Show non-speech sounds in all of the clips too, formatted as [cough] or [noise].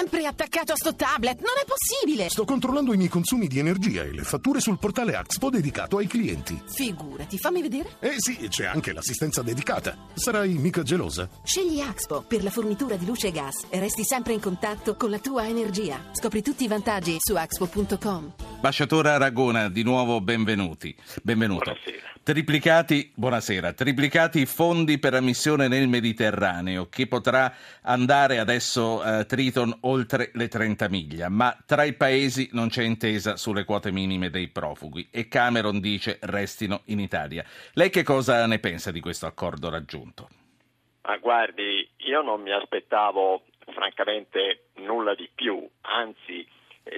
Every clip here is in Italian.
sempre attaccato a sto tablet, non è possibile! Sto controllando i miei consumi di energia e le fatture sul portale Axpo dedicato ai clienti. Figurati, fammi vedere. Eh sì, c'è anche l'assistenza dedicata. Sarai mica gelosa? Scegli Axpo per la fornitura di luce e gas e resti sempre in contatto con la tua energia. Scopri tutti i vantaggi su axpo.com. Ambasciatore Aragona, di nuovo benvenuti. Benvenuto. Buonasera. Triplicati, buonasera, triplicati i fondi per la missione nel Mediterraneo che potrà andare adesso eh, Triton oltre le 30 miglia, ma tra i paesi non c'è intesa sulle quote minime dei profughi e Cameron dice restino in Italia. Lei che cosa ne pensa di questo accordo raggiunto? Ma guardi, io non mi aspettavo francamente nulla di più, anzi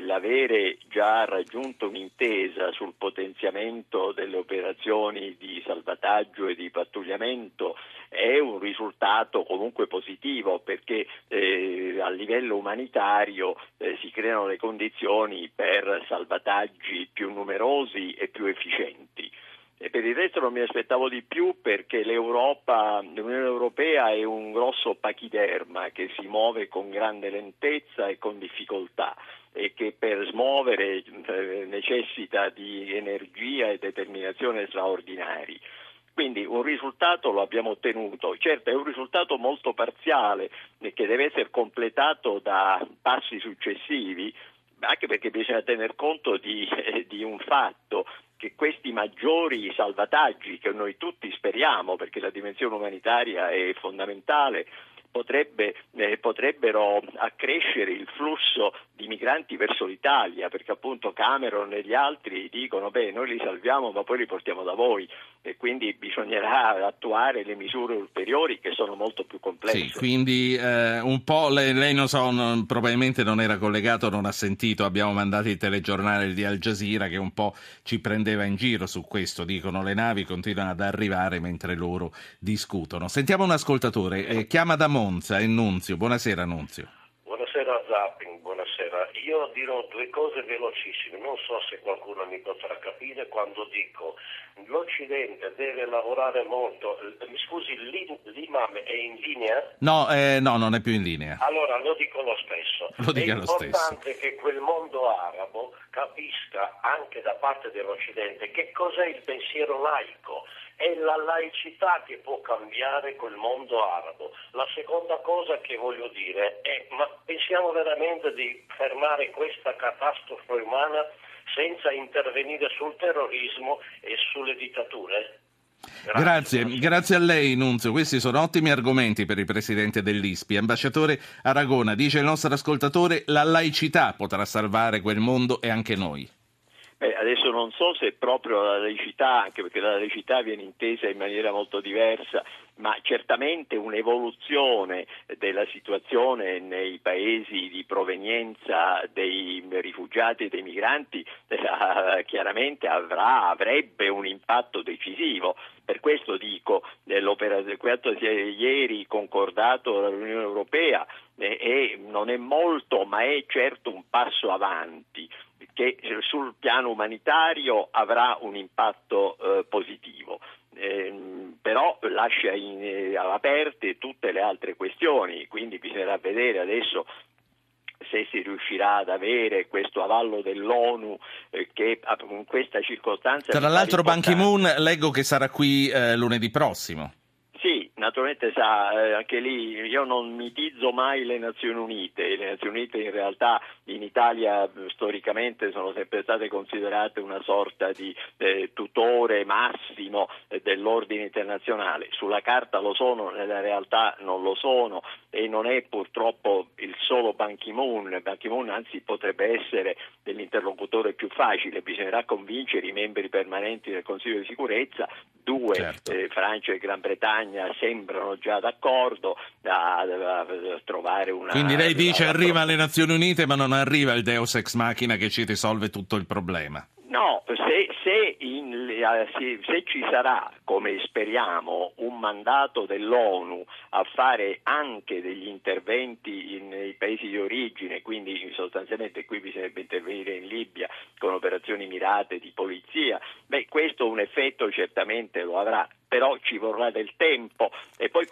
l'avere già raggiunto un'intesa sul potenziamento delle operazioni di salvataggio e di pattugliamento è un risultato comunque positivo perché eh, a livello umanitario eh, si creano le condizioni per salvataggi più numerosi e più efficienti. E per il resto non mi aspettavo di più perché l'Unione Europea è un grosso pachiderma che si muove con grande lentezza e con difficoltà e che per smuovere eh, necessita di energia e determinazione straordinari. Quindi un risultato lo abbiamo ottenuto, certo è un risultato molto parziale che deve essere completato da passi successivi, anche perché bisogna tener conto di, eh, di un fatto, che questi maggiori salvataggi che noi tutti speriamo, perché la dimensione umanitaria è fondamentale, potrebbe, eh, potrebbero accrescere il flusso di migranti verso l'Italia, perché appunto Cameron e gli altri dicono beh noi li salviamo ma poi li portiamo da voi e quindi bisognerà [laughs] attuare le misure ulteriori che sono molto più complesse. Sì, quindi eh, un po' lei, lei non so, non, probabilmente non era collegato, non ha sentito, abbiamo mandato il telegiornale di Al Jazeera che un po' ci prendeva in giro su questo, dicono le navi continuano ad arrivare mentre loro discutono. Sentiamo un ascoltatore, eh, chiama da Monza, è Nunzio, buonasera Nunzio. Buonasera Zapping, buonasera. Io dirò due cose velocissime, non so se qualcuno mi potrà capire quando dico l'Occidente deve lavorare molto. Mi scusi, l'imam è in linea? No, eh, no, non è più in linea. Allora lo dico lo stesso. Lo dica è lo stesso. importante che quel mondo arabo capisca anche da parte dell'Occidente che cos'è il pensiero laico è la laicità che può cambiare quel mondo arabo. La seconda cosa che voglio dire è, ma pensiamo veramente di fermare questa catastrofe umana senza intervenire sul terrorismo e sulle dittature? Grazie. grazie, grazie a lei Nunzio, questi sono ottimi argomenti per il Presidente dell'ISPI. Ambasciatore Aragona, dice il nostro ascoltatore, la laicità potrà salvare quel mondo e anche noi. Beh, adesso non so se proprio la laicità, anche perché la laicità viene intesa in maniera molto diversa, ma certamente un'evoluzione della situazione nei paesi di provenienza dei rifugiati e dei migranti eh, chiaramente avrà, avrebbe un impatto decisivo. Per questo dico, quanto si è ieri concordato dall'Unione Europea eh, non è molto, ma è certo un passo avanti che sul piano umanitario avrà un impatto eh, positivo. Eh, però lascia in, eh, aperte tutte le altre questioni, quindi bisognerà vedere adesso se si riuscirà ad avere questo avallo dell'ONU eh, che in questa circostanza... Tra l'altro Ban Ki-moon leggo che sarà qui eh, lunedì prossimo. Naturalmente sa, eh, anche lì io non mitizzo mai le Nazioni Unite, le Nazioni Unite in realtà in Italia storicamente sono sempre state considerate una sorta di eh, tutore massimo eh, dell'ordine internazionale, sulla carta lo sono, nella realtà non lo sono. E non è purtroppo il solo Ban Ki-moon, Ban Ki-moon anzi potrebbe essere l'interlocutore più facile, bisognerà convincere i membri permanenti del Consiglio di sicurezza, due, certo. Eh, Francia e Gran Bretagna, sembrano già d'accordo a, a, a trovare una... Quindi lei dice arriva alle Nazioni Unite ma non arriva il Deus Ex Machina che ci risolve tutto il problema. No, se, se, in, se, ci sarà, come speriamo, un mandato dell'ONU a fare anche degli interventi nei paesi di origine, quindi sostanzialmente qui bisognerebbe intervenire in Libia con operazioni mirate di polizia, beh, questo un effetto certamente lo avrà però ci vorrà del tempo. E poi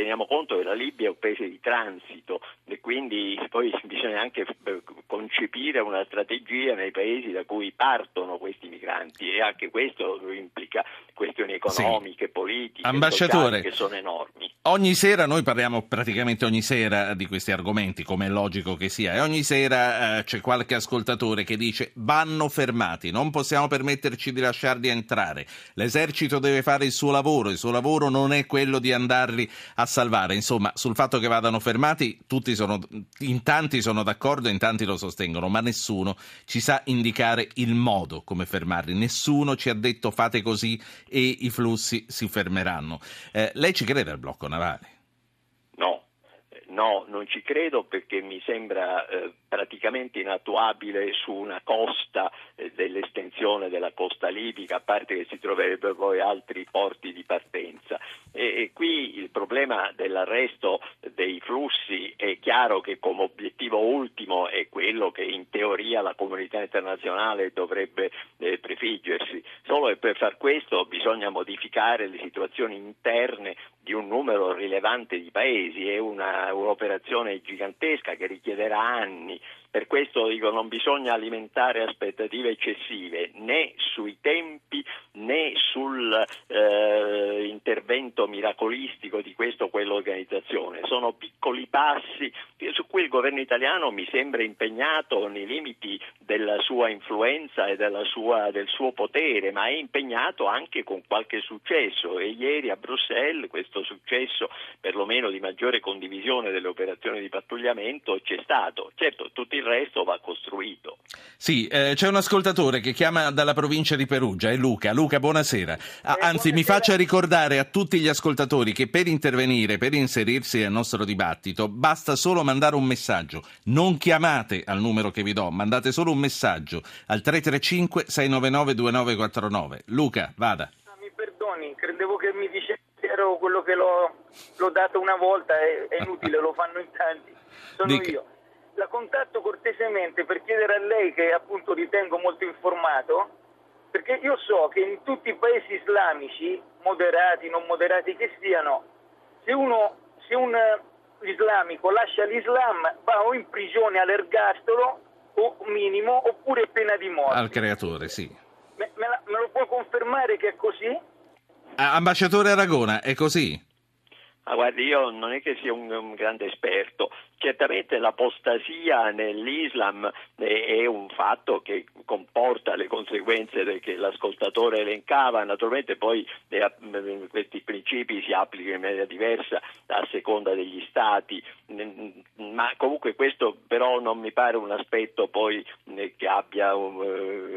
teniamo conto che la Libia è un paese di transito e quindi poi [laughs] bisogna anche eh, concepire una strategia nei paesi da cui partono questi migranti e anche questo implica questioni economiche, sì. politiche, sociali che sono enormi. Ogni sera noi parliamo praticamente ogni sera di questi argomenti, come è logico che sia, e ogni sera eh, c'è qualche ascoltatore che dice vanno fermati, non possiamo permetterci di lasciarli entrare, l'esercito deve fare il suo lavoro, il suo lavoro non è quello di andarli a salvare. Insomma, sul fatto che vadano fermati, tutti sono, in tanti sono d'accordo, in tanti lo sostengono, ma nessuno ci sa indicare il modo come fermarli, nessuno ci ha detto fate così e i flussi si fermeranno. Eh, lei ci crede al blocco navale? No, non ci credo perché mi sembra eh, praticamente inattuabile su una costa eh, dell'estensione della costa libica, a parte che si troverebbero poi altri porti di partenza. E, e qui il problema dell'arresto dei flussi è chiaro che come obiettivo ultimo è quello che in teoria la comunità internazionale dovrebbe eh, prefiggersi. Solo che per far questo bisogna modificare le situazioni interne di un numero rilevante di paesi, è una, un'operazione gigantesca che richiederà anni per questo dico non bisogna alimentare aspettative eccessive né sui tempi né sull'intervento eh, miracolistico di questa o quell'organizzazizione. Sono piccoli passi su cui il governo italiano mi sembra impegnato nei limiti della sua influenza e sua, del suo potere, ma è impegnato anche con qualche successo e ieri a Bruxelles questo successo perlomeno di maggiore condivisione delle operazioni di pattugliamento c'è stato. Certo, tutti il resto va costruito. Sì, eh, c'è un ascoltatore che chiama dalla provincia di Perugia, è Luca. Luca, buonasera. Ah, eh, anzi, buonasera. mi faccia ricordare a tutti gli ascoltatori che per intervenire, per inserirsi nel nostro dibattito, basta solo mandare un messaggio. Non chiamate al numero che vi do, mandate solo un messaggio al 335 699 2949. Luca, vada. Ah, mi perdoni, credevo che mi dicesse quello che l'ho, l'ho dato una volta, è, è inutile, lo fanno in tanti. Sono Dica. io la contatto cortesemente per chiedere a lei, che appunto ritengo molto informato, perché io so che in tutti i paesi islamici, moderati, non moderati che siano, se, uno, se un islamico lascia l'Islam va o in prigione all'ergastolo o minimo oppure pena di morte. Al creatore, sì. Me, me, la, me lo può confermare che è così? Ambasciatore Aragona, è così? Ma guardi, io non è che sia un, un grande esperto, certamente l'apostasia nell'Islam è, un fatto che comporta le conseguenze che l'ascoltatore elencava, naturalmente poi eh, questi principi si applicano in maniera diversa a seconda degli stati, ma comunque questo però non mi pare un aspetto poi eh, che abbia un,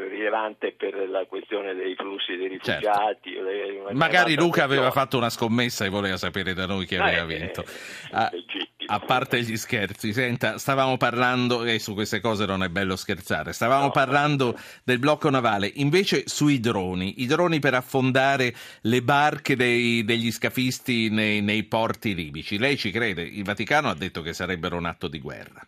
rilevante per la questione dei flussi dei rifugiati. Certo. Magari Luca aveva fatto una scommessa e voleva sapere da noi chi aveva eh, vinto. Eh, a, parte gli scherzi, senta, stavamo parlando, e su queste cose non è bello scherzare, stavamo no, parlando no. del blocco navale, invece sui droni, i droni per affondare le barche dei, degli scafisti nei, nei porti libici. Lei ci crede? Il Vaticano ha detto che sarebbero un atto di guerra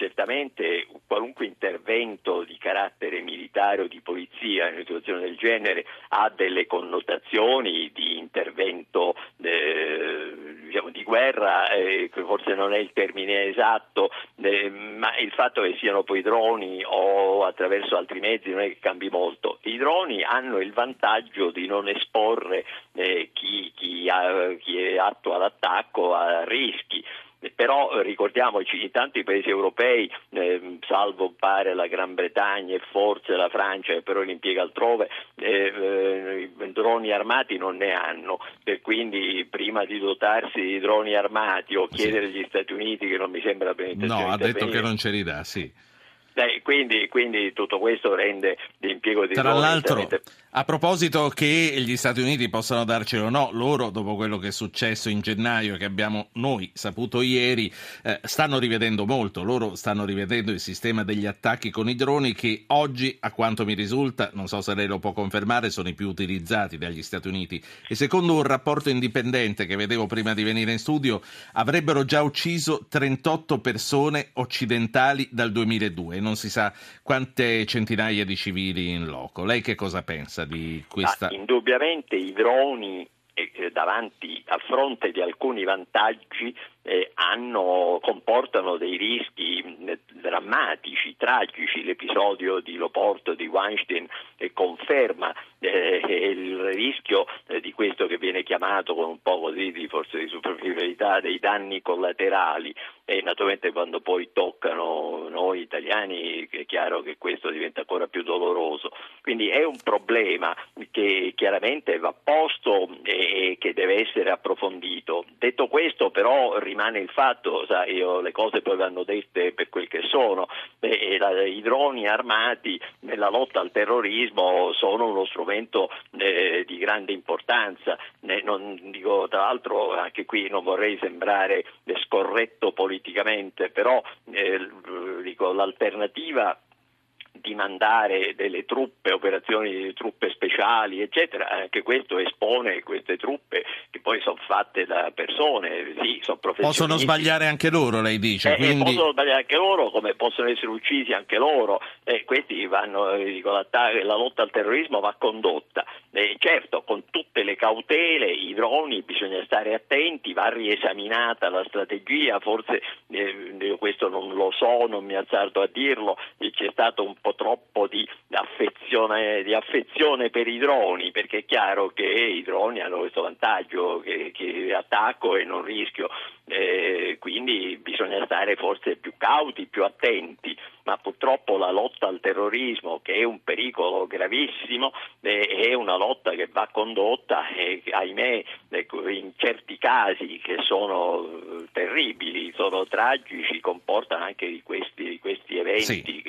certamente qualunque intervento di carattere militare o di polizia in una situazione del genere ha delle connotazioni di intervento eh, diciamo, di guerra, eh, forse non è il termine esatto, eh, ma il fatto che siano poi droni o attraverso altri mezzi non è che cambi molto. I droni hanno il vantaggio di non esporre eh, chi, chi, ha, chi è atto all'attacco a rischi però eh, ricordiamoci in tanti paesi europei, eh, salvo pare la Gran Bretagna e forse la Francia che però li impiega altrove, eh, eh, droni armati non ne hanno, e quindi prima di dotarsi di droni armati o chiedere agli Stati Uniti che non mi sembra bene. No, ha detto che non ce li dà, sì. Quindi, quindi, tutto questo rende l'impiego di Tra l'altro, a proposito che gli Stati Uniti possano darcelo o no, loro, dopo quello che è successo in gennaio, che abbiamo noi saputo ieri, eh, stanno rivedendo molto. Loro stanno rivedendo il sistema degli attacchi con i droni che oggi, a quanto mi risulta, non so se lei lo può confermare, sono i più utilizzati dagli Stati Uniti. E secondo un rapporto indipendente che vedevo prima di venire in studio, avrebbero già ucciso 38 persone occidentali dal 2002 non si sa quante centinaia di civili in loco. Lei che cosa pensa? L'importanza di questa... Ah, indubbiamente i droni eh, davanti a fronte di alcuni vantaggi eh, hanno, comportano dei rischi eh, drammatici, tragici. L'episodio di Loporto di Weinstein eh, conferma eh, il rischio eh, di questo che viene chiamato con un po' così di forse di superficialità dei danni collaterali e naturalmente quando poi toccano noi italiani è chiaro che questo diventa ancora più doloroso. Quindi è un problema che chiaramente va posto e che deve essere approfondito. Detto questo però rimane il fatto, sai, io, le cose poi vanno dette per quel che sono, e la, i droni armati nella lotta al terrorismo sono uno strumento eh, di grande importanza, eh, non, dico, tra l'altro anche qui non vorrei sembrare scorretto politicamente, però eh, dico, l'alternativa di mandare delle truppe, operazioni di truppe speciali, eccetera. Anche questo espone queste truppe che poi sono fatte da persone, sì, sono professionisti. Possono sbagliare anche loro, lei dice. Eh, quindi... Possono sbagliare anche loro, come possono essere uccisi anche loro. Eh, questi vanno, dico, la lotta al terrorismo va condotta. Eh, certo, con tutte le cautele, i droni bisogna stare attenti, va riesaminata la strategia, forse eh, questo non lo so, non mi azzardo a dirlo, c'è stato un po' troppo di affezione, di affezione, per i droni, perché è chiaro che i droni hanno questo vantaggio che, che attacco e non rischio, eh, quindi bisogna stare forse più cauti, più attenti ma purtroppo la lotta al terrorismo, che è un pericolo gravissimo, è una lotta che va condotta e ahimè ecco, in certi casi che sono eh, terribili, sono tragici, comportano anche di questi, di questi eventi sì.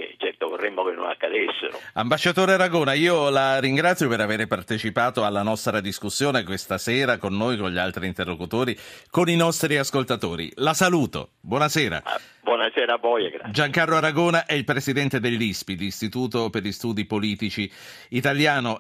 Vorremmo che non accadessero. Ambasciatore Aragona, io la ringrazio per aver partecipato alla nostra discussione questa sera con noi, con gli altri interlocutori, con i nostri ascoltatori. La saluto, buonasera. Ah. Buonasera a voi grazie. Giancarlo Aragona è il presidente dell'ISPI, l'Istituto per gli Studi Politici Italiano.